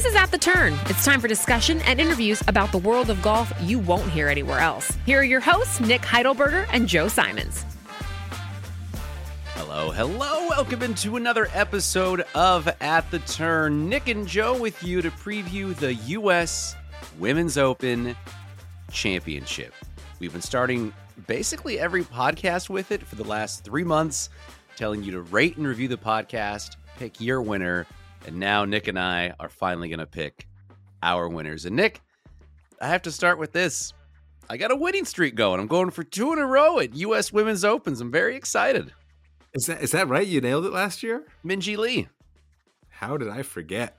This is At the Turn. It's time for discussion and interviews about the world of golf you won't hear anywhere else. Here are your hosts, Nick Heidelberger and Joe Simons. Hello, hello. Welcome into another episode of At the Turn. Nick and Joe with you to preview the U.S. Women's Open Championship. We've been starting basically every podcast with it for the last three months, telling you to rate and review the podcast, pick your winner, and now Nick and I are finally going to pick our winners. And Nick, I have to start with this. I got a winning streak going. I'm going for two in a row at U.S. Women's Opens. I'm very excited. Is that is that right? You nailed it last year? Minjee Lee. How did I forget?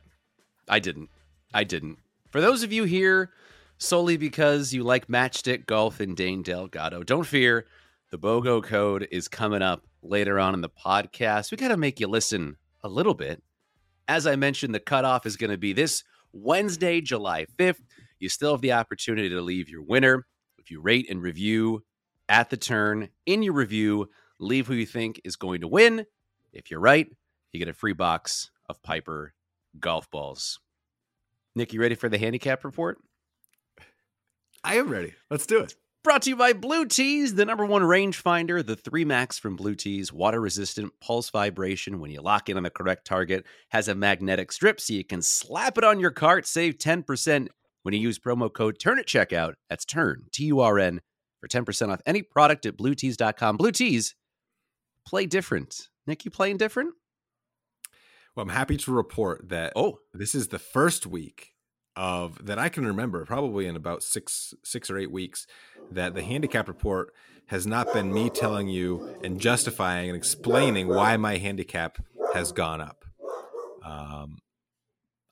I didn't. I didn't. For those of you here solely because you like matchstick golf and Dane Delgado, don't fear. The BOGO code is coming up later on in the podcast. We got to make you listen a little bit. As I mentioned, the cutoff is going to be this Wednesday, July 5th. You still have the opportunity to leave your winner. If you rate and review at the turn in your review, leave who you think is going to win. If you're right, you get a free box of Piper golf balls. Nick, you ready for the handicap report? I am ready. Let's do it. Brought to you by Blue Tees, the number one rangefinder, the 3 Max from Blue Tees, water resistant pulse vibration when you lock in on the correct target, has a magnetic strip so you can slap it on your cart, save 10% when you use promo code TURN at checkout. That's TURN, T U R N, for 10% off any product at bluetees.com. Blue Tees, play different. Nick, you playing different? Well, I'm happy to report that Oh, this is the first week of that I can remember, probably in about six six or eight weeks, that the handicap report has not been me telling you and justifying and explaining why my handicap has gone up. Um,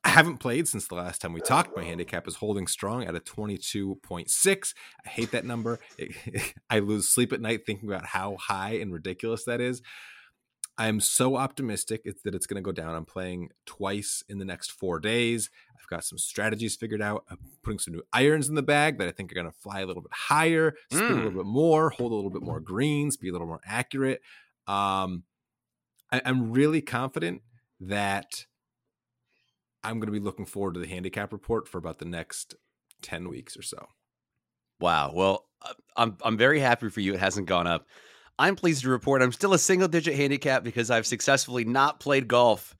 I haven't played since the last time we talked. My handicap is holding strong at a 22.6. I hate that number. I lose sleep at night thinking about how high and ridiculous that is. I'm so optimistic that it's going to go down. I'm playing twice in the next four days. I've got some strategies figured out. I'm putting some new irons in the bag that I think are going to fly a little bit higher, spin Mm. a little bit more, hold a little bit more greens, be a little more accurate. Um, I, I'm really confident that I'm going to be looking forward to the handicap report for about the next 10 weeks or so. Wow. Well, uh, I'm I'm very happy for you. It hasn't gone up. I'm pleased to report I'm still a single digit handicap because I've successfully not played golf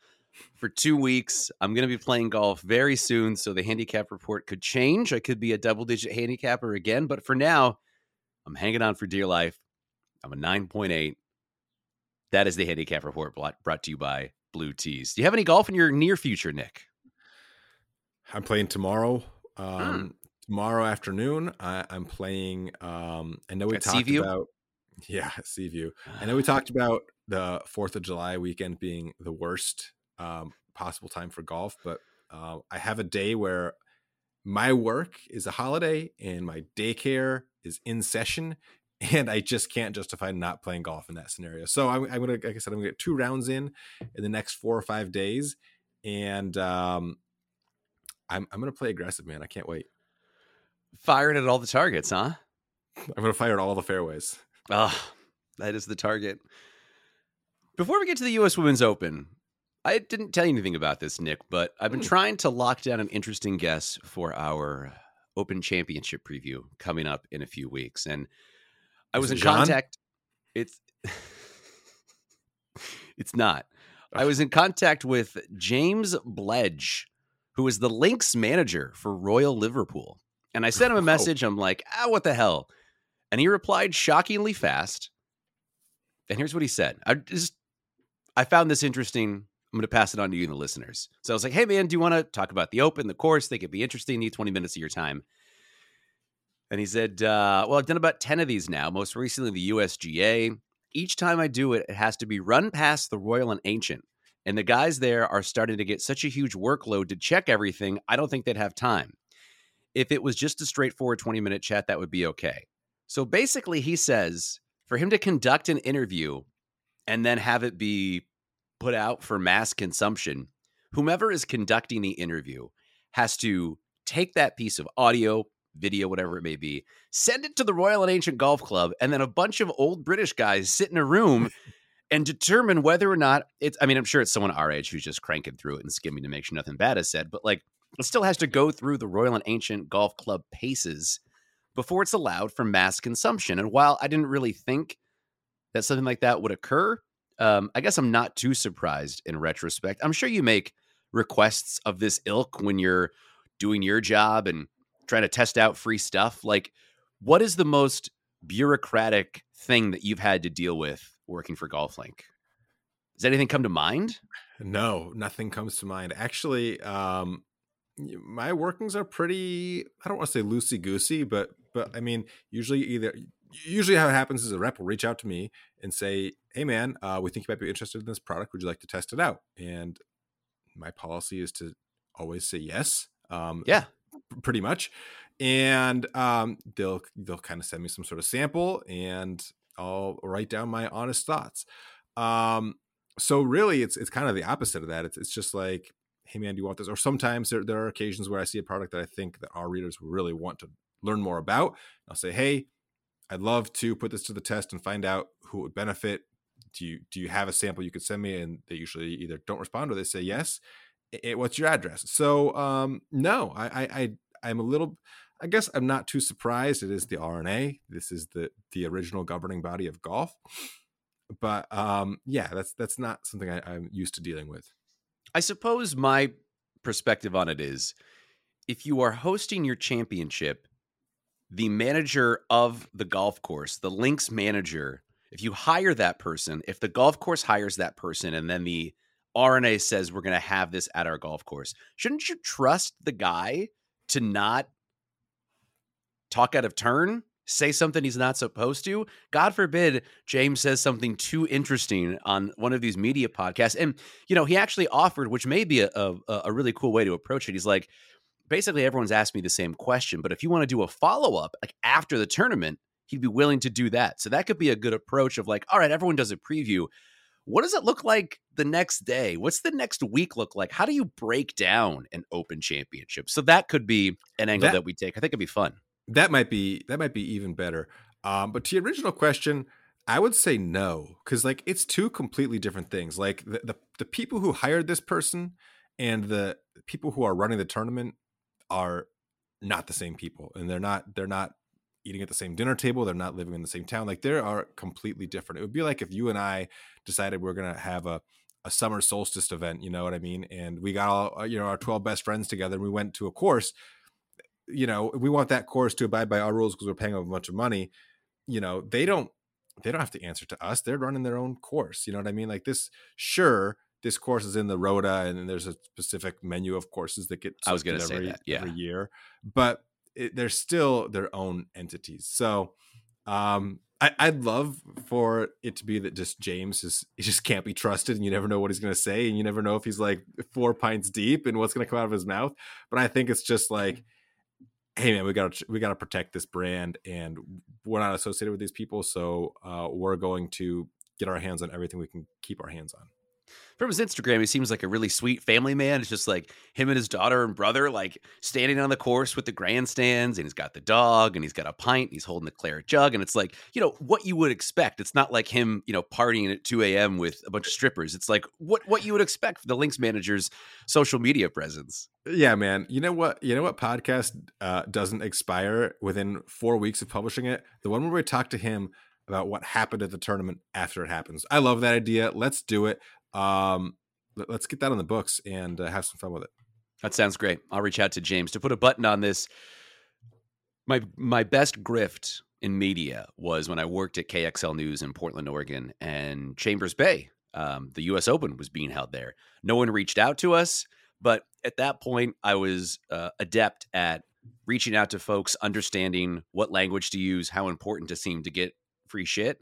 for two weeks. I'm going to be playing golf very soon, so the handicap report could change. I could be a double digit handicapper again, but for now, I'm hanging on for dear life. I'm a 9.8. That is the handicap report brought to you by Blue Tees. Do you have any golf in your near future, Nick? I'm playing tomorrow. Um, Tomorrow afternoon, I, I'm playing. Um, I know we At talked about. Yeah, Seaview. I know we talked about the Fourth of July weekend being the worst um, possible time for golf, but uh, I have a day where my work is a holiday and my daycare is in session, and I just can't justify not playing golf in that scenario. So I'm, I'm gonna, like I said, I'm gonna get two rounds in in the next four or five days, and um, I'm I'm gonna play aggressive, man. I can't wait. Firing at all the targets, huh? I'm gonna fire at all the fairways. Ah, that is the target. Before we get to the U.S. Women's Open, I didn't tell you anything about this, Nick, but I've been Hmm. trying to lock down an interesting guest for our Open Championship preview coming up in a few weeks, and I was in Jean? contact. It's it's not. I was in contact with James Bledge, who is the Links manager for Royal Liverpool. And I sent him a message. I'm like, ah, what the hell? And he replied shockingly fast. And here's what he said. I just I found this interesting. I'm going to pass it on to you and the listeners. So I was like, hey, man, do you want to talk about the Open, the course? They could be interesting. Need 20 minutes of your time. And he said, uh, well, I've done about 10 of these now, most recently the USGA. Each time I do it, it has to be run past the Royal and Ancient. And the guys there are starting to get such a huge workload to check everything, I don't think they'd have time. If it was just a straightforward 20 minute chat, that would be okay. So basically, he says for him to conduct an interview and then have it be put out for mass consumption, whomever is conducting the interview has to take that piece of audio, video, whatever it may be, send it to the Royal and Ancient Golf Club, and then a bunch of old British guys sit in a room and determine whether or not it's. I mean, I'm sure it's someone our age who's just cranking through it and skimming to make sure nothing bad is said, but like it still has to go through the Royal and Ancient Golf Club paces before it's allowed for mass consumption. And while I didn't really think that something like that would occur, um, I guess I'm not too surprised in retrospect. I'm sure you make requests of this ilk when you're doing your job and trying to test out free stuff. Like, what is the most bureaucratic thing that you've had to deal with working for GolfLink? Does anything come to mind? No, nothing comes to mind. Actually, um, my workings are pretty i don't want to say loosey goosey but but i mean usually either usually how it happens is a rep will reach out to me and say hey man uh, we think you might be interested in this product. Would you like to test it out? And my policy is to always say yes um, yeah. pretty much. And um, they'll they'll kind of send me some sort of sample and i'll write down my honest thoughts. Um, so really it's it's kind of the opposite of that. It's, it's just like hey man, do you want this? Or sometimes there, there are occasions where I see a product that I think that our readers really want to learn more about. I'll say, hey, I'd love to put this to the test and find out who would benefit. Do you do you have a sample you could send me? And they usually either don't respond or they say yes. It, what's your address? So um, no, I, I I'm a little. I guess I'm not too surprised. It is the R&A. This is the the original governing body of golf. But um, yeah, that's that's not something I, I'm used to dealing with. I suppose my perspective on it is if you are hosting your championship, the manager of the golf course, the links manager, if you hire that person, if the golf course hires that person and then the R&A says we're going to have this at our golf course, shouldn't you trust the guy to not talk out of turn? say something he's not supposed to. God forbid James says something too interesting on one of these media podcasts. And, you know, he actually offered, which may be a, a, a really cool way to approach it. He's like, basically, everyone's asked me the same question, but if you want to do a follow up, like after the tournament, he'd be willing to do that. So that could be a good approach of like, all right, everyone does a preview. What does it look like the next day? What's the next week look like? How do you break down an open championship? So that could be an angle that, that we take. I think it'd be fun that might be that might be even better. Um, but to your original question, I would say no, because like it's two completely different things. Like the, the, the people who hired this person and the people who are running the tournament are not the same people, and they're not they're not eating at the same dinner table. They're not living in the same town. Like they are completely different. It would be like if you and I decided we are gonna have a a summer solstice event. You know what I mean? And we got all uh, you know our twelve best friends together. and We went to a course you know, we want that course to abide by our rules because we're paying them a bunch of money. You know, they don't they don't have to answer to us. They're running their own course. You know what I mean? Like this, sure, this course is in the Rota, and there's a specific menu of courses that get. I was going to say that, yeah, every year, but it, they're still their own entities. So, um, I, would love for it to be that just James is he just can't be trusted, and you never know what he's going to say, and you never know if he's like four pints deep and what's going to come out of his mouth. But I think it's just like hey man we got to we got to protect this brand and we're not associated with these people so uh, we're going to get our hands on everything we can keep our hands on from his Instagram, he seems like a really sweet family man. It's just like him and his daughter and brother, like standing on the course with the grandstands, and he's got the dog, and he's got a pint, he's holding the claret jug, and it's like you know what you would expect. It's not like him, you know, partying at two a.m. with a bunch of strippers. It's like what what you would expect for the links manager's social media presence. Yeah, man. You know what? You know what podcast uh, doesn't expire within four weeks of publishing it? The one where we talk to him about what happened at the tournament after it happens. I love that idea. Let's do it. Um, let's get that on the books and uh, have some fun with it. That sounds great. I'll reach out to James to put a button on this. My my best grift in media was when I worked at KXL News in Portland, Oregon, and Chambers Bay. Um, the U.S. Open was being held there. No one reached out to us, but at that point, I was uh, adept at reaching out to folks, understanding what language to use, how important to seem to get free shit.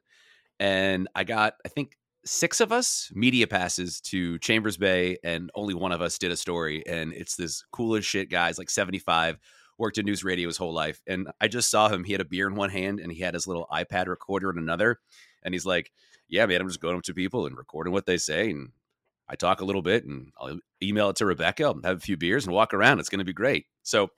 And I got, I think, six of us media passes to Chambers Bay, and only one of us did a story. And it's this cool as shit guys, like 75, worked in news radio his whole life. And I just saw him. He had a beer in one hand and he had his little iPad recorder in another. And he's like, Yeah, man, I'm just going up to people and recording what they say. And I talk a little bit and I'll email it to Rebecca, I'll have a few beers and walk around. It's going to be great. So,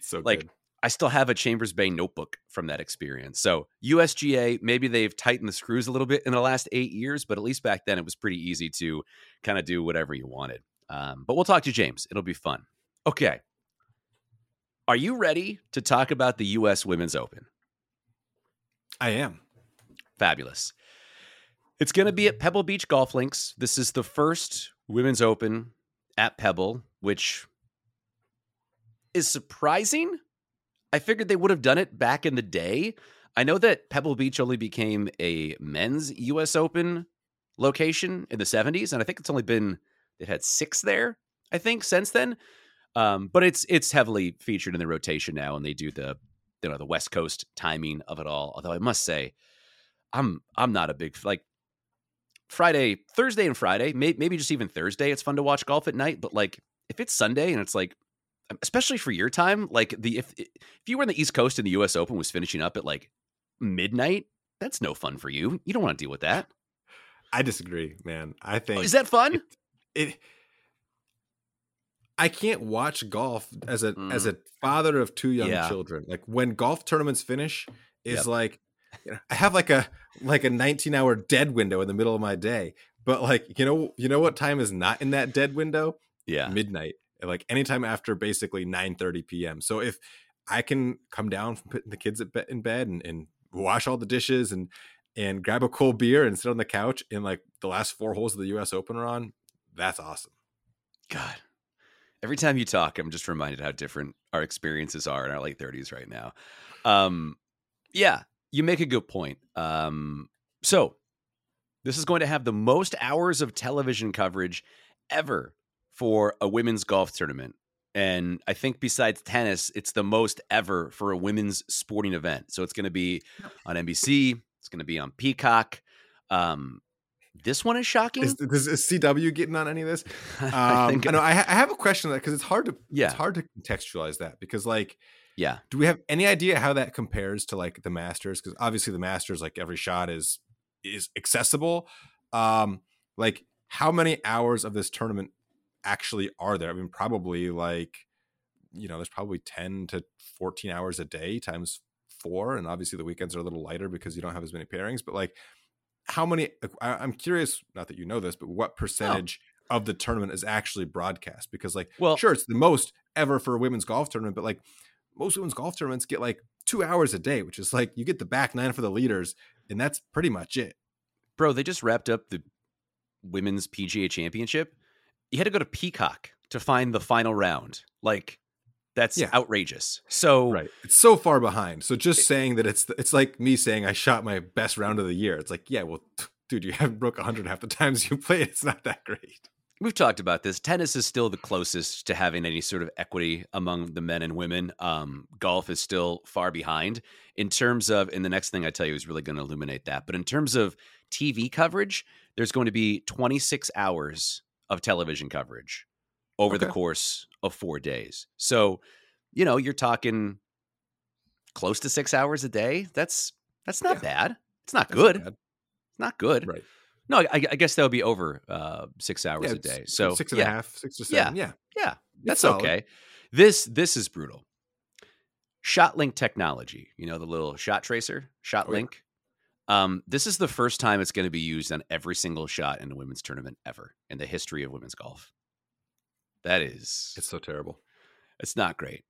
so like, good. I still have a Chambers Bay notebook from that experience. So USGA, maybe they've tightened the screws a little bit in the last eight years, but at least back then it was pretty easy to kind of do whatever you wanted. Um, but we'll talk to James. It'll be fun. Okay. Are you ready to talk about the U.S. Women's Open? I am. Fabulous. It's going to be at Pebble Beach Golf Links. This is the first Women's Open at Pebble, which is surprising. I figured they would have done it back in the day. I know that Pebble Beach only became a men's US Open location in the 70s, and I think it's only been they've had six there, I think, since then. Um, but it's it's heavily featured in the rotation now, and they do the you know the West Coast timing of it all. Although I must say, I'm I'm not a big like Friday, Thursday, and Friday, may, maybe just even Thursday. It's fun to watch golf at night, but like if it's Sunday and it's like especially for your time, like the if if you were in the East Coast and the U.S. Open was finishing up at like midnight, that's no fun for you. You don't want to deal with that. I disagree, man. I think oh, is that fun? It, it, I can't watch golf as a mm. as a father of two young yeah. children. Like when golf tournaments finish, is yep. like you know, I have like a like a 19 hour dead window in the middle of my day. But like you know you know what time is not in that dead window? Yeah, midnight like anytime after basically 9 30 p.m. So if I can come down from putting the kids in bed and, and wash all the dishes and and grab a cold beer and sit on the couch in like the last four holes of the US Open are on, that's awesome. God. Every time you talk, I'm just reminded how different our experiences are in our late 30s right now. Um, yeah, you make a good point. Um, so this is going to have the most hours of television coverage ever for a women's golf tournament. And I think besides tennis, it's the most ever for a women's sporting event. So it's going to be on NBC. It's going to be on Peacock. Um, this one is shocking. Is, is, is, CW getting on any of this? Um, I, think, I know. I, I, have a question because it's hard to yeah. it's hard to contextualize that because like yeah, do we have any idea how that compares to like the Masters? Because obviously the Masters, like every shot is is accessible. Um, like how many hours of this tournament actually are there. I mean, probably like, you know, there's probably 10 to 14 hours a day times four. And obviously the weekends are a little lighter because you don't have as many pairings. But like, how many? I, am curious, not that you know this, but what oh. percentage oh. of the tournament is actually broadcast? Because, like, well, sure, it's the most ever for a women's golf tournament, but like, most women's golf tournaments get like two hours a day, which is like you get the back nine for the leaders, and that's pretty much it. Bro, they just wrapped up the women's PGA championship you had to go to Peacock to find the final round. Like that's yeah. outrageous. So right, it's so far behind. So just it, saying that it's it's like me saying I shot my best round of the year. It's like yeah, well, dude, you haven't broke hundred half the times you play. It's not that great. We've talked about this. Tennis is still the closest to having any sort of equity among the men and women. Um, golf is still far behind in terms of, and the next thing I tell you is really going to illuminate that. But in terms of TV coverage, there's going to be 26 hours of television coverage over okay. the course of four days. So, you know, you're talking close to six hours a day. That's that's not yeah. bad. It's not that's good. Not it's not good. Right. No, I, I guess that would be over uh, six hours yeah, a day. So six and yeah. a half, six to seven. Yeah, yeah, yeah. that's okay. This this is brutal. ShotLink technology, you know the little shot tracer, ShotLink. Oh, um, this is the first time it's going to be used on every single shot in a women's tournament ever in the history of women's golf. That is. It's so terrible. It's not great.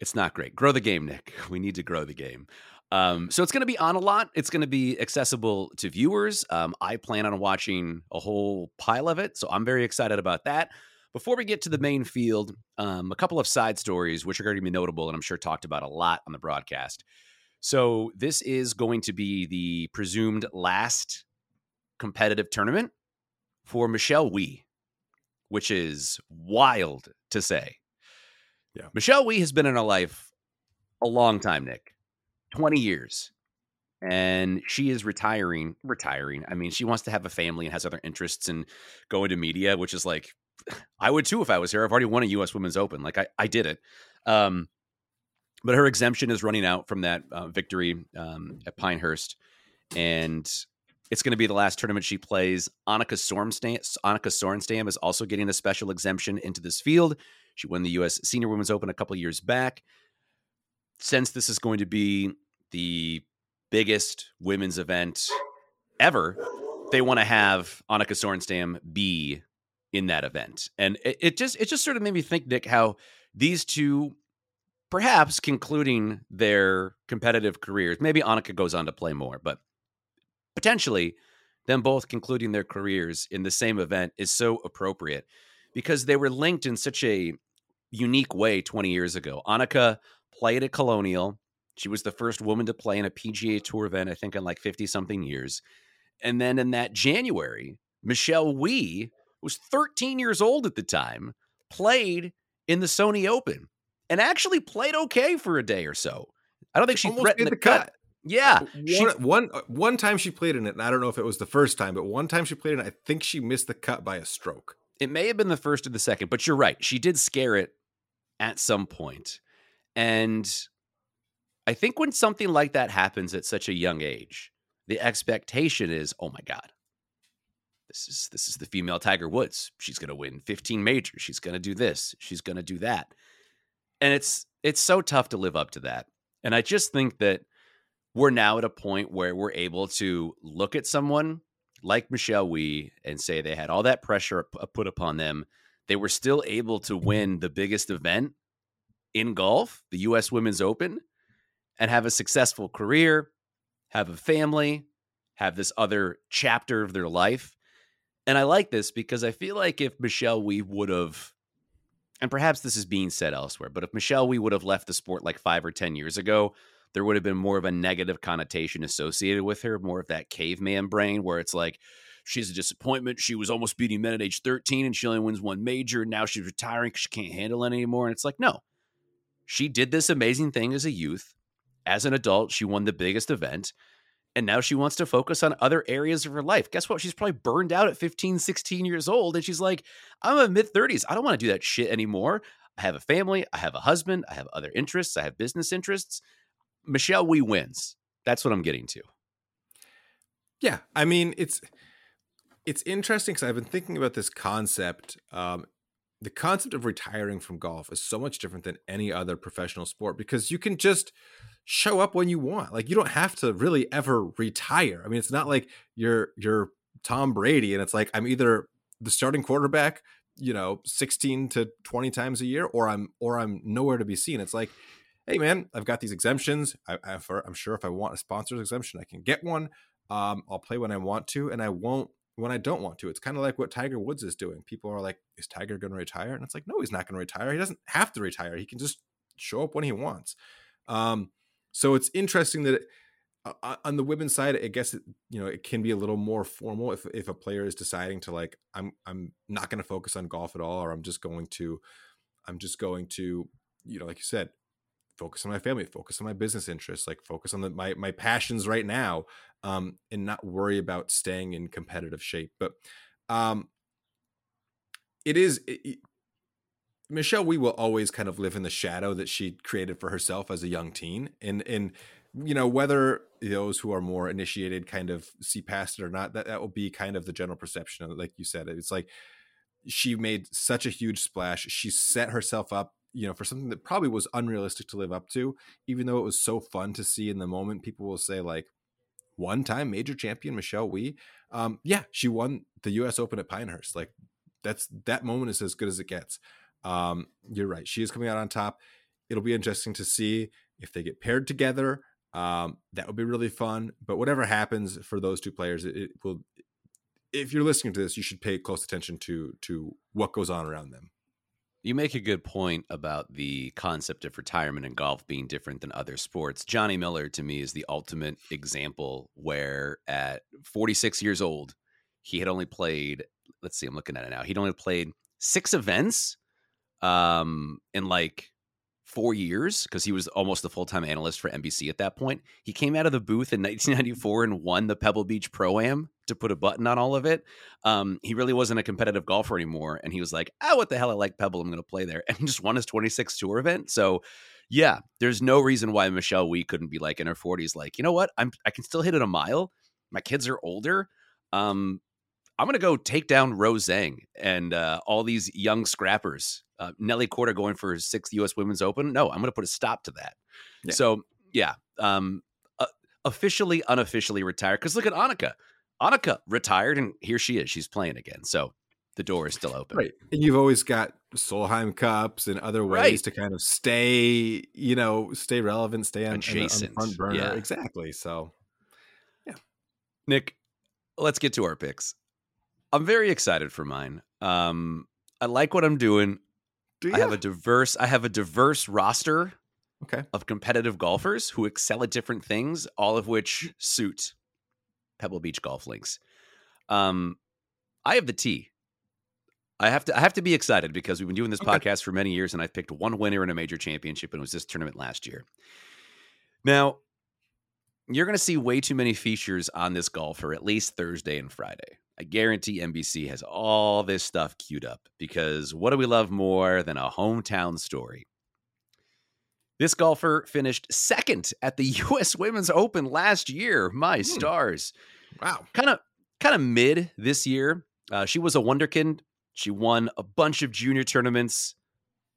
It's not great. Grow the game, Nick. We need to grow the game. Um, so it's going to be on a lot. It's going to be accessible to viewers. Um, I plan on watching a whole pile of it, so I'm very excited about that. Before we get to the main field, um, a couple of side stories which are going to be notable and I'm sure talked about a lot on the broadcast. So this is going to be the presumed last competitive tournament for Michelle Wie, which is wild to say. Yeah. Michelle Wie has been in our life a long time, Nick. 20 years. And she is retiring, retiring. I mean, she wants to have a family and has other interests in going to media, which is like I would too if I was here. I've already won a US Women's Open. Like I, I did it. Um, but her exemption is running out from that uh, victory um, at Pinehurst, and it's going to be the last tournament she plays. Annika Sorenstam, Annika Sorenstam is also getting a special exemption into this field. She won the U.S. Senior Women's Open a couple years back. since this is going to be the biggest women's event ever, they want to have Annika Sorenstam be in that event. And it, it just it just sort of made me think, Nick, how these two perhaps concluding their competitive careers. Maybe Annika goes on to play more, but potentially them both concluding their careers in the same event is so appropriate because they were linked in such a unique way 20 years ago. Annika played at Colonial. She was the first woman to play in a PGA Tour event, I think, in like 50 something years. And then in that January, Michelle Wie was 13 years old at the time, played in the Sony Open and actually played okay for a day or so. I don't think she, Almost threatened the the cut. cut. Yeah, she- One, one uh, one time she played in it, and I don't know if it was the first time, but one time she played in it, I think she missed the cut by a stroke. it may have been the first or the second, but you're right. She did scare it at some point. And I think when something like that happens at such a young age, the expectation is, oh my God, this is this is the female Tiger Woods. She's gonna win 15 majors. She's gonna do this. She's gonna do that. And it's it's so tough to live up to that. And I just think that we're now at a point where we're able to look at someone like Michelle Wie and say they had all that pressure uh, put upon them. They were still able to win the biggest event in golf, the US Women's Open, and have a successful career, have a family, have this other chapter of their life. And I like this because I feel like if Michelle Wie would have, and perhaps this is being said elsewhere, but if Michelle Wie would have left the sport like five or 10 years ago, there would have been more of a negative connotation associated with her, more of that caveman brain where it's like, she's a disappointment. She was almost beating men at age 13 and she only wins one major. And now she's retiring because she can't handle it anymore. And it's like, no, she did this amazing thing as a youth. As an adult, she won the biggest event. And now she wants to focus on other areas of her life. Guess what? She's probably burned out at 15, 16 years old. And she's like, I'm a mid 30s. I don't want to do that shit anymore. I have a family. I have a husband. I have other interests. I have business interests. Michelle Wie wins. That's what I'm getting to. Yeah, I mean it's it's interesting because I've been thinking about this concept. Um, the concept of retiring from golf is so much different than any other professional sport because you can just show up when you want. Like you don't have to really ever retire. I mean, it's not like you're you're Tom Brady and it's like I'm either the starting quarterback, you know, 16 to 20 times a year or I'm or I'm nowhere to be seen. It's like hey man, I've got these exemptions. I, I'm sure if I want a sponsor's exemption, I can get one. Um, I'll play when I want to, and I won't when I don't want to. It's kind of like what Tiger Woods is doing. People are like, "Is Tiger going to retire?" And it's like, no, he's not going to retire. He doesn't have to retire. He can just show up when he wants. Um, so it's interesting that it, uh, on the women's side, I guess it, you know it can be a little more formal if if a player is deciding to like, I'm I'm not going to focus on golf at all, or I'm just going to, I'm just going to, you know, like you said, focus on my family focus on my business interests like focus on the, my my passions right now um and not worry about staying in competitive shape. But um it is it, Michelle Wie will always kind of live in the shadow that she created for herself as a young teen and and you know whether those who are more initiated kind of see past it or not that that will be kind of the general perception like you said it's like she made such a huge splash. She set herself up you know for something that probably was unrealistic to live up to even though it was so fun to see in the moment people will say like one time major champion michelle Wie. um yeah she won the us open at pinehurst like that's that moment is as good as it gets um you're right she is coming out on top it'll be interesting to see if they get paired together um that would be really fun but whatever happens for those two players it, it will if you're listening to this you should pay close attention to to what goes on around them You make a good point about the concept of retirement in golf being different than other sports. Johnny Miller, to me, is the ultimate example where at 46 years old, he had only played, let's see, I'm looking at it now. He'd only played six events um, in like four years because he was almost a full time analyst for NBC at that point. He came out of the booth in 1994 and won the Pebble Beach Pro Am to put a button on all of it. Um, he really wasn't a competitive golfer anymore. And he was like, oh, what the hell? I like Pebble. I'm going to play there. And he just won his 26th tour event. So, yeah, there's no reason why Michelle Wie couldn't be like in her 40s, like, you know what? I'm I can still hit it a mile. My kids are older. Um, I'm going to go take down Rose Zhang and uh, all these young scrappers. Uh, Nelly Korda going for his sixth U.S. Women's Open. No, I'm going to put a stop to that. Yeah. So yeah, um, uh, officially, unofficially retired. Because look at Annika. Annika retired, and here she is. She's playing again. So the door is still open. Right. And you've always got Solheim Cups and other ways Right. to kind of stay, you know, stay relevant, stay on, on the- on Adjacent. front burner. Yeah. Exactly. So yeah. Nick, let's get to our picks. I'm very excited for mine. Um, I like what I'm doing. do I have a diverse. I have a diverse roster okay. of competitive golfers who excel at different things, all of which suit Pebble Beach golf links. Um, I have the tee. I have to. I have to be excited because we've been doing this Okay. podcast for many years, and I've picked one winner in a major championship, and it was this tournament last year. Now, you're going to see way too many features on this golfer at least Thursday and Friday. I guarantee NBC has all this stuff queued up because what do we love more than a hometown story? This golfer finished second at the U.S. Women's Open last year. My stars, Wow. kind of, kind of mid this year. Uh, she was a wonderkind. She won a bunch of junior tournaments.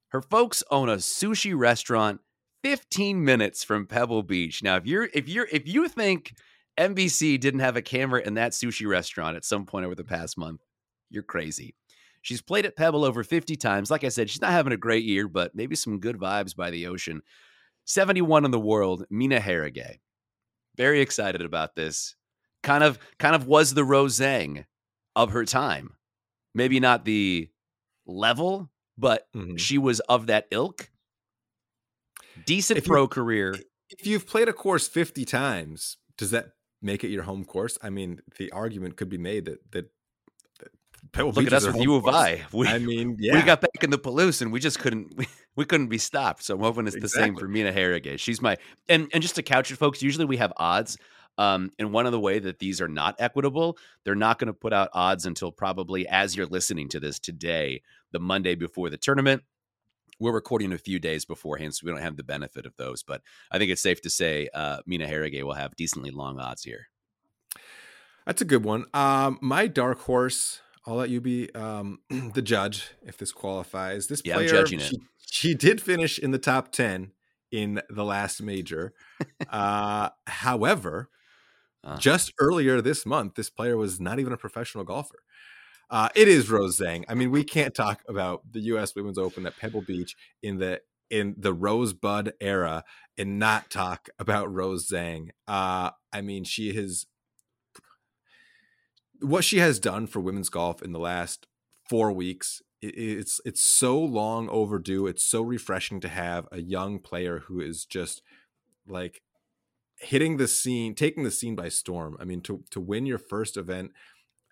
Her folks own a sushi restaurant 15 minutes from Pebble Beach. Now, if you're if you're if you think NBC didn't have a camera in that sushi restaurant at some point over the past month, you're crazy. She's played at Pebble over 50 times. Like I said, she's not having a great year, but maybe some good vibes by the ocean. 71 in the world, Mina Harigae. Very excited about this. Kind of kind of was the Rose Zhang of her time. Maybe not the level, but Mhm. she was of that ilk. Decent If you- pro career. If you've played a course 50 times, does that make it your home course? I mean, the argument could be made that, that Pebble Look Beach at us with U of. I. We, I mean, yeah. we got back in the Palouse and we just couldn't we, we couldn't be stopped. So I'm hoping it's the same for Mina Harigae. She's my and and just to couch it, folks. Usually we have odds. Um, and one of the way that these are not equitable, they're not going to put out odds until probably as you're listening to this today, the Monday before the tournament. We're recording a few days beforehand, so we don't have the benefit of those. But I think it's safe to say uh, Mina Harigae will have decently long odds here. That's a good one. Um, my dark horse. I'll let you be um, the judge if this qualifies. This Yeah, player, she, she did finish in the top ten in the last major. uh, however, Uh. just earlier this month, this player was not even a professional golfer. Uh, it is Rose Zhang. I mean, we can't talk about the U.S. Women's Open at Pebble Beach in the in the Rosebud era and not talk about Rose Zhang. Uh, I mean, she has what she has done for women's golf in the last four weeks it's it's so long overdue. It's so refreshing to have a young player who is just like hitting the scene, taking the scene by storm. I mean, to to win your first event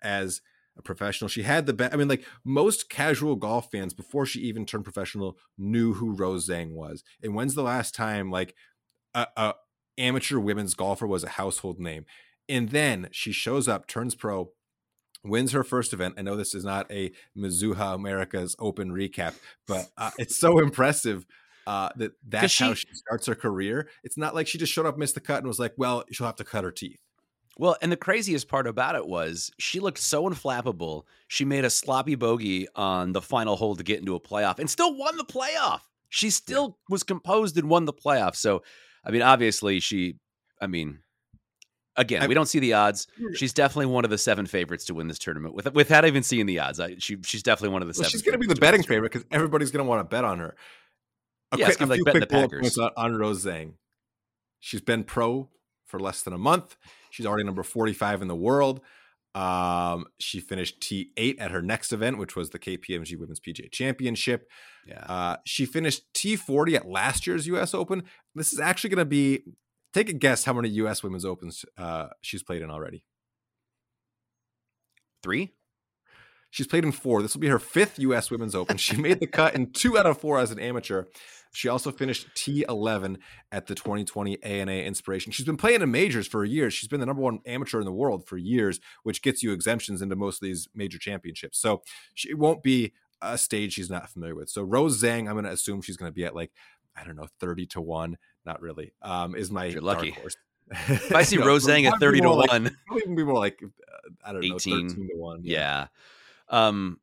as a professional, she had the best. I mean, like most casual golf fans before she even turned professional knew who Rose Zhang was. And when's the last time like a, a amateur women's golfer was a household name? And then she shows up, turns pro, wins her first event. I know this is not a Mizuho America's Open recap, but uh, it's so impressive uh, that that's how she- she starts her career. It's not like she just showed up, missed the cut, and was like, "Well, she'll have to cut her teeth." Well, and the craziest part about it was she looked so unflappable. She made a sloppy bogey on the final hole to get into a playoff and still won the playoff. She still was composed and won the playoff. So, I mean, obviously, she, I mean, again, I- we don't see the odds. She's definitely one of the seven favorites to win this tournament with, without even seeing the odds. I, she, she's definitely one of the Well, seven. she's going to be the betting favorite because everybody's going to want to bet on her. A, Yeah, quick, a like few betting quick the bullet Packers. points on, on Rose Zhang. She's been pro for less than a month. She's already number 45 in the world. Um, she finished T8 at her next event, which was the KPMG Women's PGA Championship. Yeah. Uh, she finished T40 at last year's US Open. This is actually going to be, take a guess how many US Women's Opens uh, she's played in already. Three? She's played in four. This will be her fifth U.S. Women's Open. She made the cut in two out of four as an amateur. She also finished T11 at the 2020 ANA Inspiration. She's been playing in majors for years. She's been the number one amateur in the world for years, which gets you exemptions into most of these major championships. So she won't be a stage she's not familiar with. So Rose Zhang, I'm going to assume she's going to be at like I don't know 30 to one. Not really. Um, is my You're lucky. horse. If I see No, Rose Zhang at thirty to like- one, even be more like uh, I don't know, 18. thirteen to one. yeah. Um,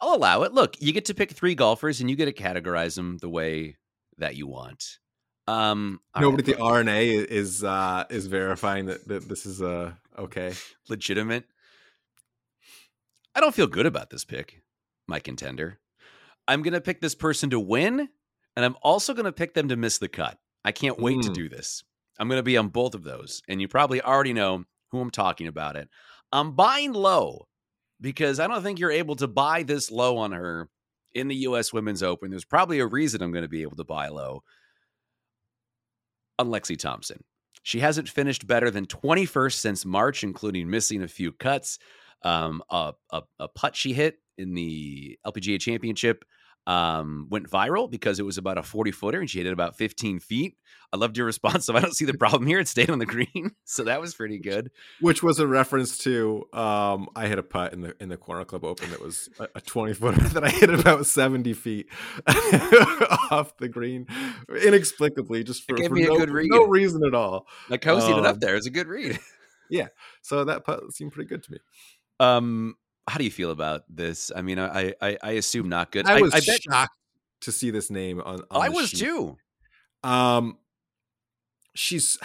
I'll allow it. Look, you get to pick three golfers, and you get to categorize them the way that you want. Um, Nobody right, at the R&A is uh, is verifying that, that this is uh, okay. legitimate. I don't feel good about this pick, my contender. I'm going to pick this person to win, and I'm also going to pick them to miss the cut. I can't wait to Mm. do this. I'm going to be on both of those, and you probably already know who I'm talking about. It. I'm buying low because I don't think you're able to buy this low on her in the U.S. Women's Open. There's probably a reason I'm going to be able to buy low on Lexi Thompson. She hasn't finished better than 21st since March, including missing a few cuts. Um, a, a, a putt she hit in the LPGA Championship um, went viral because it was about a 40 footer and she hit it about 15 feet. I loved your response. So I don't see the problem here. It stayed on the green. So that was pretty good. Which was a reference to um, I hit a putt in the in the Corner Club Open that was a, a twenty footer that I hit about seventy feet off the green inexplicably, just for, gave for me a no, good read. no reason at all. I cozied it Um, up there. It's a good read. Yeah. So that putt seemed pretty good to me. Um, how do you feel about this? I mean, I I, I assume not good. I was I bet shocked to see this name on. on I was sheet. too. Um, she's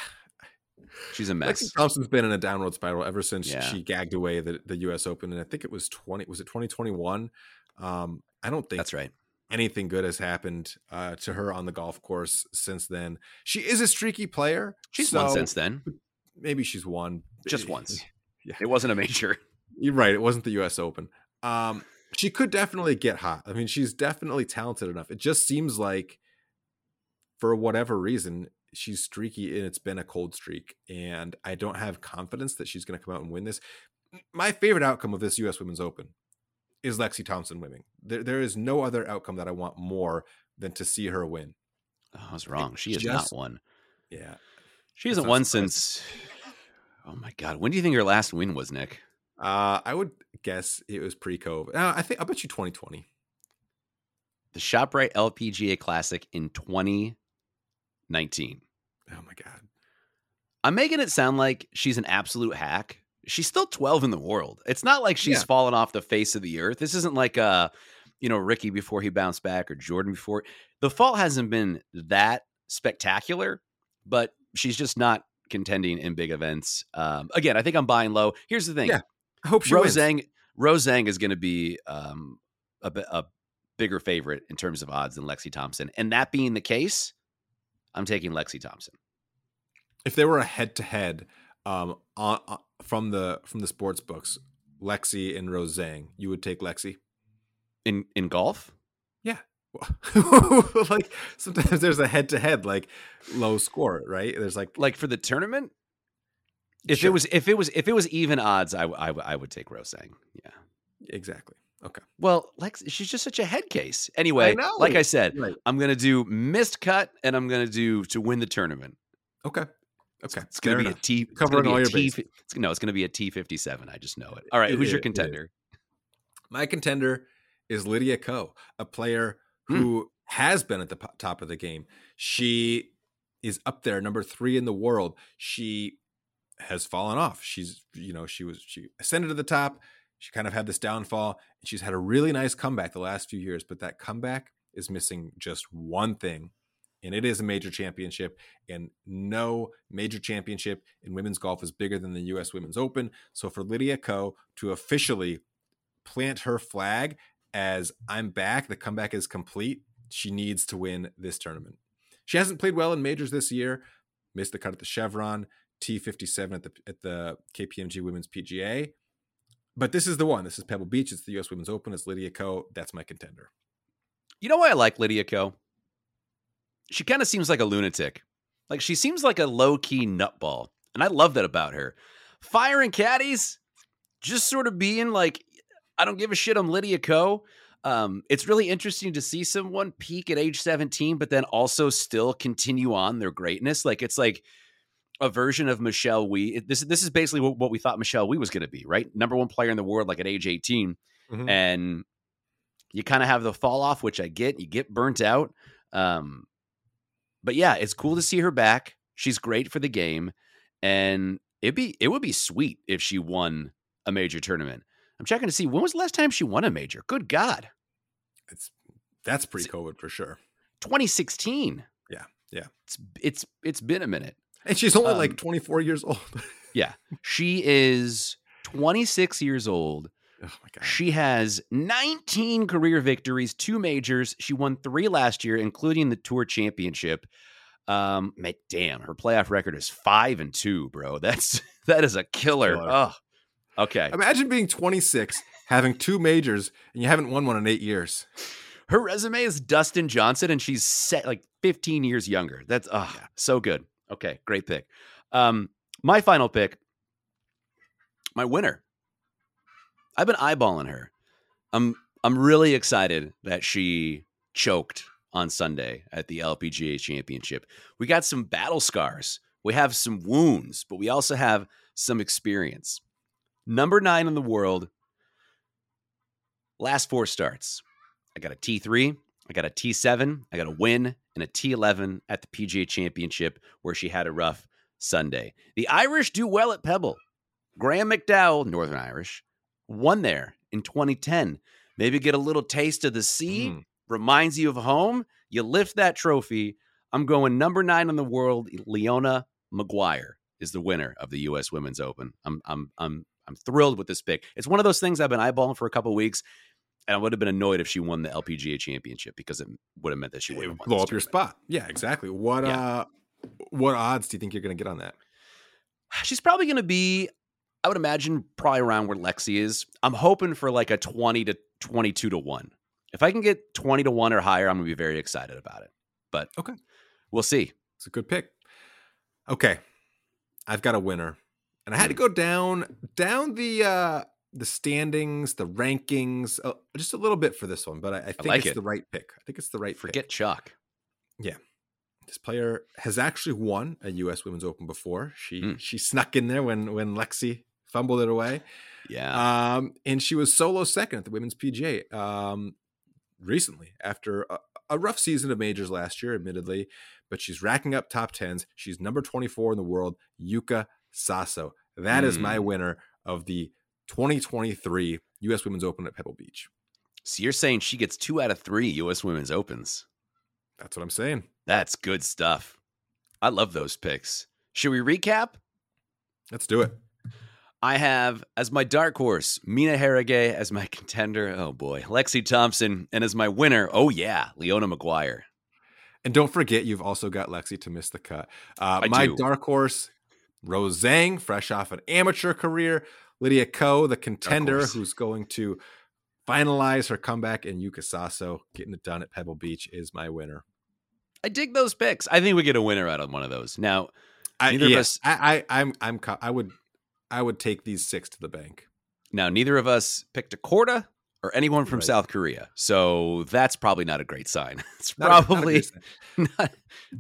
She's a Lexi mess. Thompson's been in a downward spiral ever since Yeah. she gagged away the, the U.S. Open, and I think it was twenty. Was it twenty twenty one? Um, I don't think That's right. anything good has happened uh, to her on the golf course since then. She is a streaky player. She's won since then. Maybe she's won Just once. Yeah. It wasn't a major. You're right. It wasn't the U.S. Open. Um, she could definitely get hot. I mean, she's definitely talented enough. It just seems like, for whatever reason, she's streaky and it's been a cold streak. And I don't have confidence that she's going to come out and win this. My favorite outcome of this U.S. Women's Open is Lexi Thompson winning. There, there is no other outcome that I want more than to see her win. Oh, I was wrong. She has just- not won. Yeah. She hasn't won surprising. since. Oh my god! When do you think her last win was, Nick? Uh, I would guess it was pre-COVID. Uh, I think I bet you 2020. The Shoprite LPGA Classic in 2019. Oh my god. I'm making it sound like she's an absolute hack. She's still 12 in the world. It's not like she's Yeah. fallen off the face of the earth. This isn't like uh, you know, Rickie before he bounced back or Jordan before. The fall hasn't been that spectacular, but she's just not contending in big events. Um, again, I think I'm buying low. Here's the thing. Yeah, I hope she wins. Rose Zhang Rosang is going to be um, a, a bigger favorite in terms of odds than Lexi Thompson. And that being the case, I'm taking Lexi Thompson. if there were a head to head um from the from the sports books lexi and Rose Zhang you would take lexi In in golf? Yeah, like sometimes there's a head to head like low score right there's like Like for the tournament? If Sure. it was if it was if it was even odds, I would I would take Rose Zhang. Yeah. exactly okay Well, Lex, she's just such a head case. Anyway, know. like I said, right I'm gonna do missed cut and I'm gonna do to win the tournament. okay okay It's gonna fair be enough. a T. Covering all your T. bases. It's, no, it's gonna be a T fifty seven. I just know it. All right, It- who's your it- it is. contender? my contender is lydia ko a player Hmm. who has been at the top of the game she is up there number three in the world she has fallen off. She's you know she was she ascended to the top. She kind of had this downfall. And she's had a really nice comeback the last few years but that comeback is missing just one thing and it is a major championship and no major championship in women's golf is bigger than the us women's open. So for lydia ko to officially plant her flag as i'm back the comeback is complete she needs to win this tournament. She hasn't played well in majors this year missed the cut at the chevron t57 at the at the kpmg women's pga but this is the one this is pebble beach it's the us women's open it's lydia ko that's my contender You know why I like Lydia Ko? She kind of seems like a lunatic. Like she seems like a low key nutball. And I love that about her. Firing caddies, just sort of being like, I don't give a shit. I'm Lydia Ko. Um, it's really interesting to see someone peak at age 17, but then also still continue on their greatness. Like it's like a version of Michelle Wie. This, this is basically what, what we thought Michelle Wie was going to be, right? Number one player in the world, like at age 18 Mhm. and you kind of have the fall off, which I get. You get burnt out. Um, but yeah, it's cool to see her back. She's great for the game. and it'd be it would be sweet if she won a major tournament. I'm checking to see when was the last time she won a major. Good God, It's that's pre-COVID for sure. 2016. Yeah, yeah. It's it's it's been a minute. And she's only Um, like 24 years old. Yeah, she is 26 years old. oh my god. She has 19 career victories, two majors. She won three last year, including the Tour Championship. Um, damn, her playoff record is five and two, bro. That's that is a killer. Killer. Oh, okay. Imagine being 26, having two majors, and you haven't won one in eight years. Her resume is Dustin Johnson, and she's set like 15 years younger. That's oh, Yeah. so good. Okay, great pick. Um, my final pick, my winner. I've been eyeballing her. I'm I'm really excited that she choked on Sunday at the LPGA Championship. We got some battle scars. We have some wounds, but we also have some experience. Number nine in the world. Last four starts. I got a T3, I got a T7, I got a win, and a T11 at the PGA Championship where she had a rough Sunday. The Irish do well at Pebble. Graham McDowell, Northern Irish, won there in 2010. Maybe get a little taste of the sea, Mm. reminds you of home. You lift that trophy. I'm going number nine in the world. Leona Maguire is the winner of the U.S. Women's Open. I'm I'm I'm I'm thrilled with this pick. It's one of those things I've been eyeballing for a couple weeks, and I would have been annoyed if she won the LPGA Championship because it would have meant that she would It have would won. blow up your spot. Yeah, exactly. What Yeah. uh what odds do you think you're gonna get on that? She's probably going to be, I would imagine, probably around where Lexi is. I'm hoping for like a 20 to 22 to 1. If I can get 20 to 1 or higher, I'm going to be very excited about it. But Okay. we'll see. It's a good pick. Okay. I've got a winner. And I had to Hmm. go down down the uh the standings, the rankings, uh, just a little bit for this one, but I, I think like it's it. the right pick. I think it's the right pick. Forget Chuck. Yeah. This player has actually won a U.S. Women's Open before. She Hmm. she snuck in there when when Lexi fumbled it away, Yeah. um, and she was solo second at the Women's PGA um, recently after a, a rough season of majors last year, admittedly, but she's racking up top tens. She's number twenty four in the world. Yuka Saso. That is my Hmm. winner of the 2023 U.S. Women's Open at Pebble Beach. so you're saying she gets two out of three U.S. Women's Opens. That's what I'm saying. That's good stuff. I love those picks. Should we recap? Let's do it. I have as my dark horse, Mina Harigae as my contender. Oh boy, Lexi Thompson, and as my winner, oh yeah, Leona Maguire. And don't forget, you've also got Lexi to miss the cut. Uh, my do. dark horse, Rose Zhang, fresh off an amateur career. Lydia Ko, the contender, who's going to finalize her comeback. And Yuka Saso getting it done at Pebble Beach is my winner. I dig those picks. I think we get a winner out of one of those. Now, I, Neither of us- I, I, I'm, I'm, I would, I would take these six to the bank. now neither of us picked a Korda or anyone from Right. South Korea, so that's probably not a great sign. It's Not a- not a probably sign. not,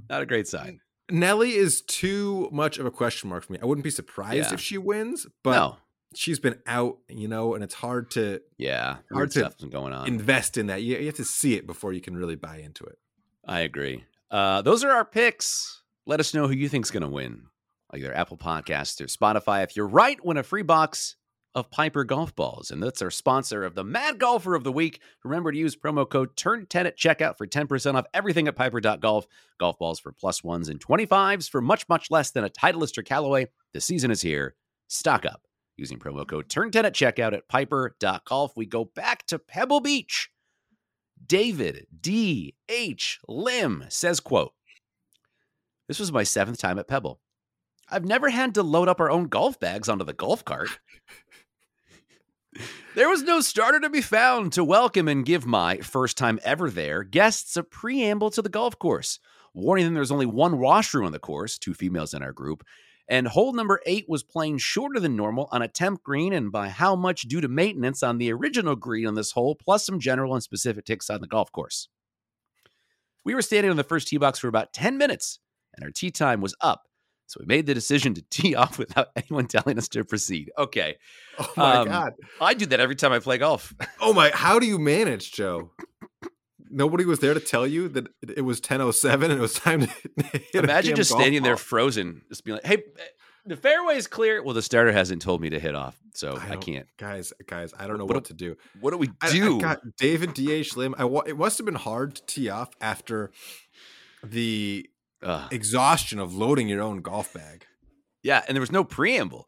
not a great sign. Nelly is too much of a question mark for me. I wouldn't be surprised Yeah. if she wins, but no, she's been out, you know, and it's hard to yeah, Hard to stuff's been going on. invest in that. You, you have to see it before you can really buy into it. I agree. Uh, those are our picks. Let us know who you think's going to win, either Apple Podcasts or Spotify. If you're right, win a free box of Piper golf balls, and that's our sponsor of the Mad Golfer of the Week. Remember to use promo code Turn10 at checkout for 10% off everything at Piper.golf. Golf balls for plus ones and 25s for much, much less than a Titleist or Callaway. The season is here. Stock up using promo code Turn10 at checkout at Piper.golf. We go back to Pebble Beach. David D. H. Lim says, quote, This was my seventh time at Pebble. I've never had to load up our own golf bags onto the golf cart. there was no starter to be found to welcome and give my first time ever there guests a preamble to the golf course, warning them there's only one washroom on the course, two females in our group, and hole number eight was playing shorter than normal on a temp green, and by how much due to maintenance on the original green on this hole, plus some general and specific ticks on the golf course. We were standing on the first tee box for about 10 minutes, and our tee time was up. So we made the decision to tee off without anyone telling us to proceed. Okay. Oh my Um, god! I do that every time I play golf. Oh my! How do you manage, Joe? Nobody was there to tell you that it was ten oh seven and it was time to hit Imagine just standing there frozen, just being like, hey, the fairway is clear. Well, the starter hasn't told me to hit off, so I, don't- can't. guys. Guys, I don't know What what, do- to do. What do we I- I do? got David DH Lim. I it must have been hard to tee off after the Ugh. exhaustion of loading your own golf bag. yeah, and there was no preamble.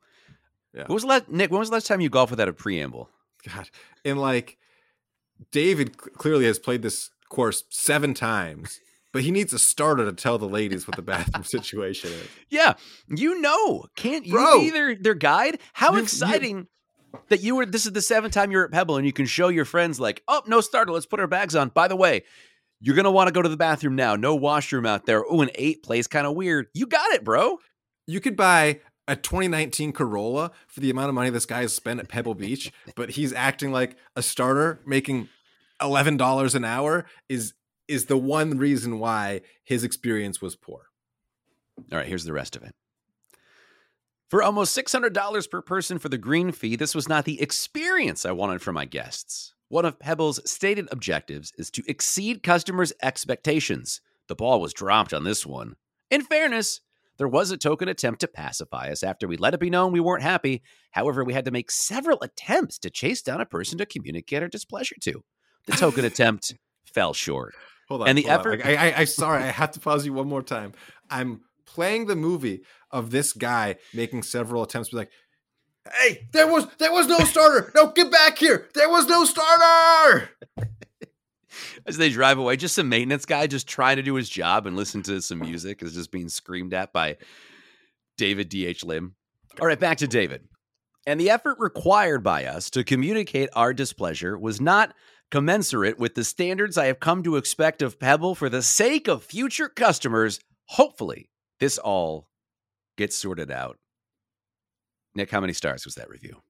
Yeah. When was the last, Nick? When was the last time you golfed without a preamble? God, and like David clearly has played this course seven times, but he needs a starter to tell the ladies what the bathroom situation is. Yeah, you know, can't you Bro. be their their guide? How You- you- exciting that you were. This is the seventh time you're at Pebble, and you can show your friends like, oh, no starter. Let's put our bags on. By the way. You're gonna want to go to the bathroom now. No washroom out there. Oh, an eight plays kind of weird. You got it, bro. You could buy a 2019 Corolla for the amount of money this guy has spent at Pebble Beach, but he's acting like a starter making eleven dollars an hour is is the one reason why his experience was poor. All right, here's the rest of it. For almost $600 per person for the green fee, this was not the experience I wanted for my guests. One of Pebble's stated objectives is to exceed customers' expectations. The ball was dropped on this one. In fairness, there was a token attempt to pacify us after we let it be known we weren't happy. However, we had to make several attempts to chase down a person to communicate our displeasure to. The token attempt fell short. Hold on. And the effort- I, I, I sorry, I have to pause you one more time. I'm playing the movie of this guy making several attempts to be like, "Hey, there was there was no starter. No, get back here. There was no starter." As they drive away, just some maintenance guy just trying to do his job and listen to some music is just being screamed at by David D.H. Lim. All right, back to David. And the effort required by us to communicate our displeasure was not commensurate with the standards I have come to expect of Pebble for the sake of future customers. Hopefully, this all gets sorted out. Nick, how many stars was that review?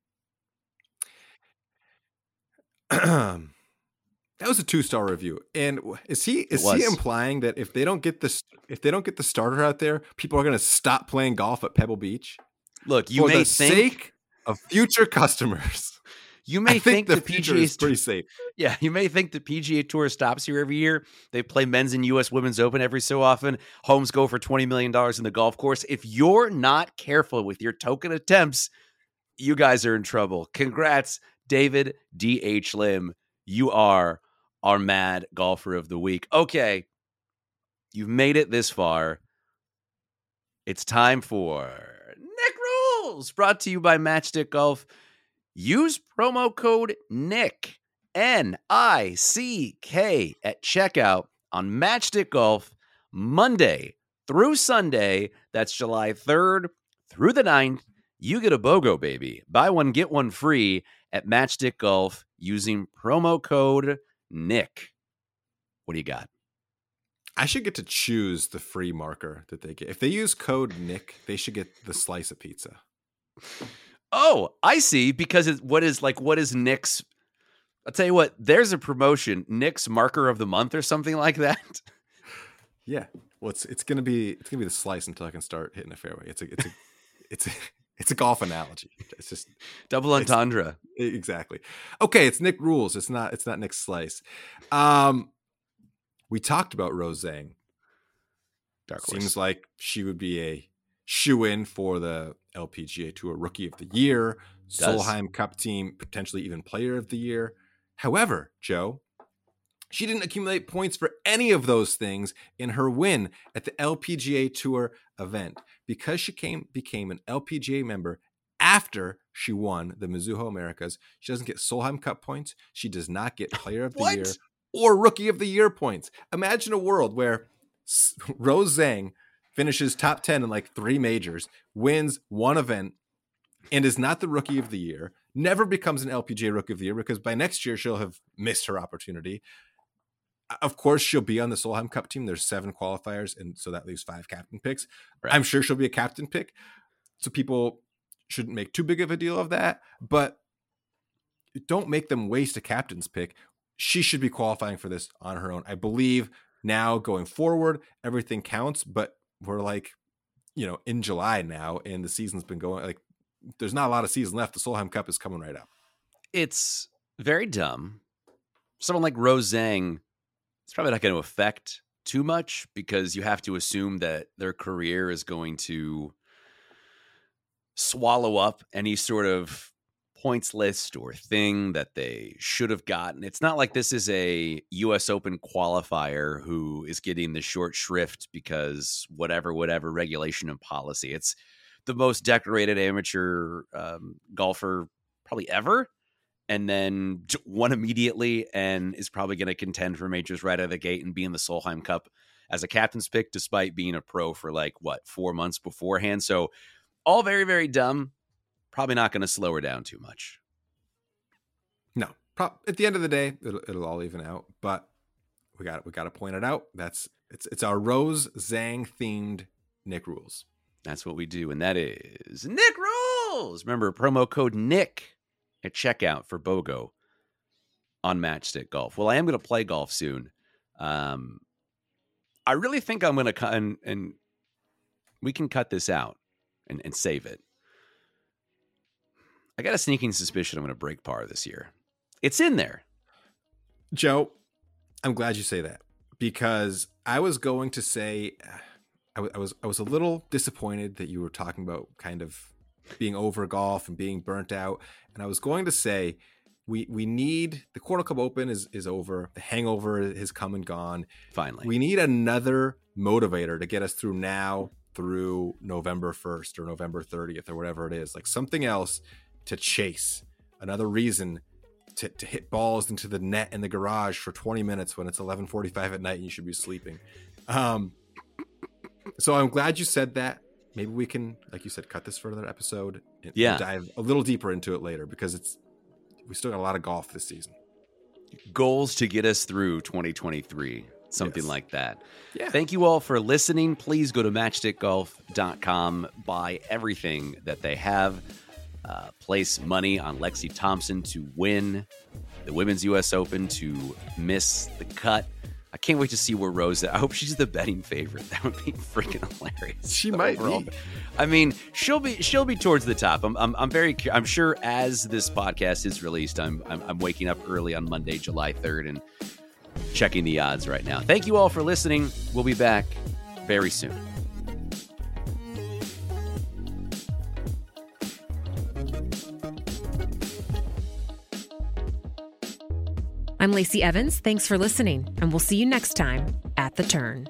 that was a two star review. And is he is he implying that if they don't get this if they don't get the starter out there, people are going to stop playing golf at Pebble Beach Look, you for may the think sake of future customers? you may I think, the, the PGA is pretty safe. Yeah, you may think the PGA Tour stops here every year. They play men's and U.S. Women's Open every so often. Homes go for $20 million in the golf course. If you're not careful with your token attempts, you guys are in trouble. Congrats, David D.H. Lim. You are our mad golfer of the week. Okay, you've made it this far. It's time for Nick Rules, brought to you by Matchstick Golf. Use promo code NICK, N I C K, at checkout on Matchstick Golf Monday through Sunday. That's July 3rd through the 9th. You get a BOGO, baby. Buy one, get one free at Matchstick Golf using promo code NICK. What do you got? I should get to choose the free marker that they get. If they use code Nick, they should get the slice of pizza. Oh, I see. Because it's, what is like what is Nick's? I'll tell you what. There's a promotion, Nick's marker of the month or something like that. Yeah. Well, it's it's gonna be it's gonna be the slice until I can start hitting a fairway. It's a it's a it's a it's a golf analogy. It's just Double entendre. exactly. Okay, it's Nick rules. It's not it's not Nick slice. Um, we talked about Rose Zhang. Dark. Seems like she would be a shoe in for the LPGA Tour Rookie of the Year, Does. Solheim Cup team, potentially even Player of the Year. However, Joe, she didn't accumulate points for any of those things in her win at the LPGA Tour event because she came became an LPGA member after she won the Mizuho Americas. She doesn't get Solheim Cup points. She does not get Player of the? Year or Rookie of the Year points. Imagine a world where Rose Zhang finishes top 10 in like three majors, wins one event, and is not the Rookie of the Year, never becomes an LPGA Rookie of the Year because by next year she'll have missed her opportunity. Of course, she'll be on the Solheim Cup team. There's seven qualifiers, and so that leaves five captain picks. Right. I'm sure she'll be a captain pick. So people shouldn't make too big of a deal of that, but don't make them waste a captain's pick. She should be qualifying for this on her own. I believe now going forward, everything counts, but we're like, you know, in July now, and the season's been going like there's not a lot of season left. The Solheim Cup is coming right up. it's very dumb. Someone like Rose Zhang, it's probably not going to affect too much because you have to assume that their career is going to swallow up any sort of points list or thing that they should have gotten. It's not like this is a US Open qualifier who is getting the short shrift because whatever, whatever regulation and policy. It's the most decorated amateur um, golfer probably ever. And then won immediately and is probably going to contend for majors right out of the gate and be in the Solheim Cup as a captain's pick, despite being a pro for like what four months beforehand. So, all very, very dumb probably not going to slow her down too much. No, pro- at the end of the day, it'll, it'll all even out. But we got we got to point it out. That's it's it's our Rose Zhang themed Nick rules. That's what we do, and that is Nick rules. Remember promo code Nick at checkout for BOGO on Matchstick Golf. Well, I am going to play golf soon. Um, I really think I'm going to cut and, and we can cut this out and, and save it. I got a sneaking suspicion I'm going to break par this year. It's in there. Joe, I'm glad you say that because I was going to say I, w- I was I was a little disappointed that you were talking about kind of being over golf and being burnt out, and I was going to say we we need the Cornell Cup Open is is over. The hangover has come and gone. Finally, we need another motivator to get us through now through November 1st or November 30th or whatever it is. Like something else to chase, another reason to, to hit balls into the net in the garage for 20 minutes when it's 11:45 at night and you should be sleeping. Um, so I'm glad you said that. Maybe we can, like you said, cut this for another episode. And, yeah, and dive a little deeper into it later because it's we still got a lot of golf this season. Goals to get us through 2023 something yes. like that. Yeah. Thank you all for listening. Please go to matchstickgolf.com, buy everything that they have. Uh, place money on Lexi Thompson to win the Women's U.S. Open to miss the cut. I can't wait to see where Rose. I hope she's the betting favorite. That would be freaking hilarious. She might overall. be. I mean, she'll be she'll be towards the top. I'm I'm, I'm very I'm sure as this podcast is released, I'm, I'm I'm waking up early on Monday, July 3rd, and checking the odds right now. Thank you all for listening. We'll be back very soon. I'm Lacey Evans. Thanks for listening, and we'll see you next time at the turn.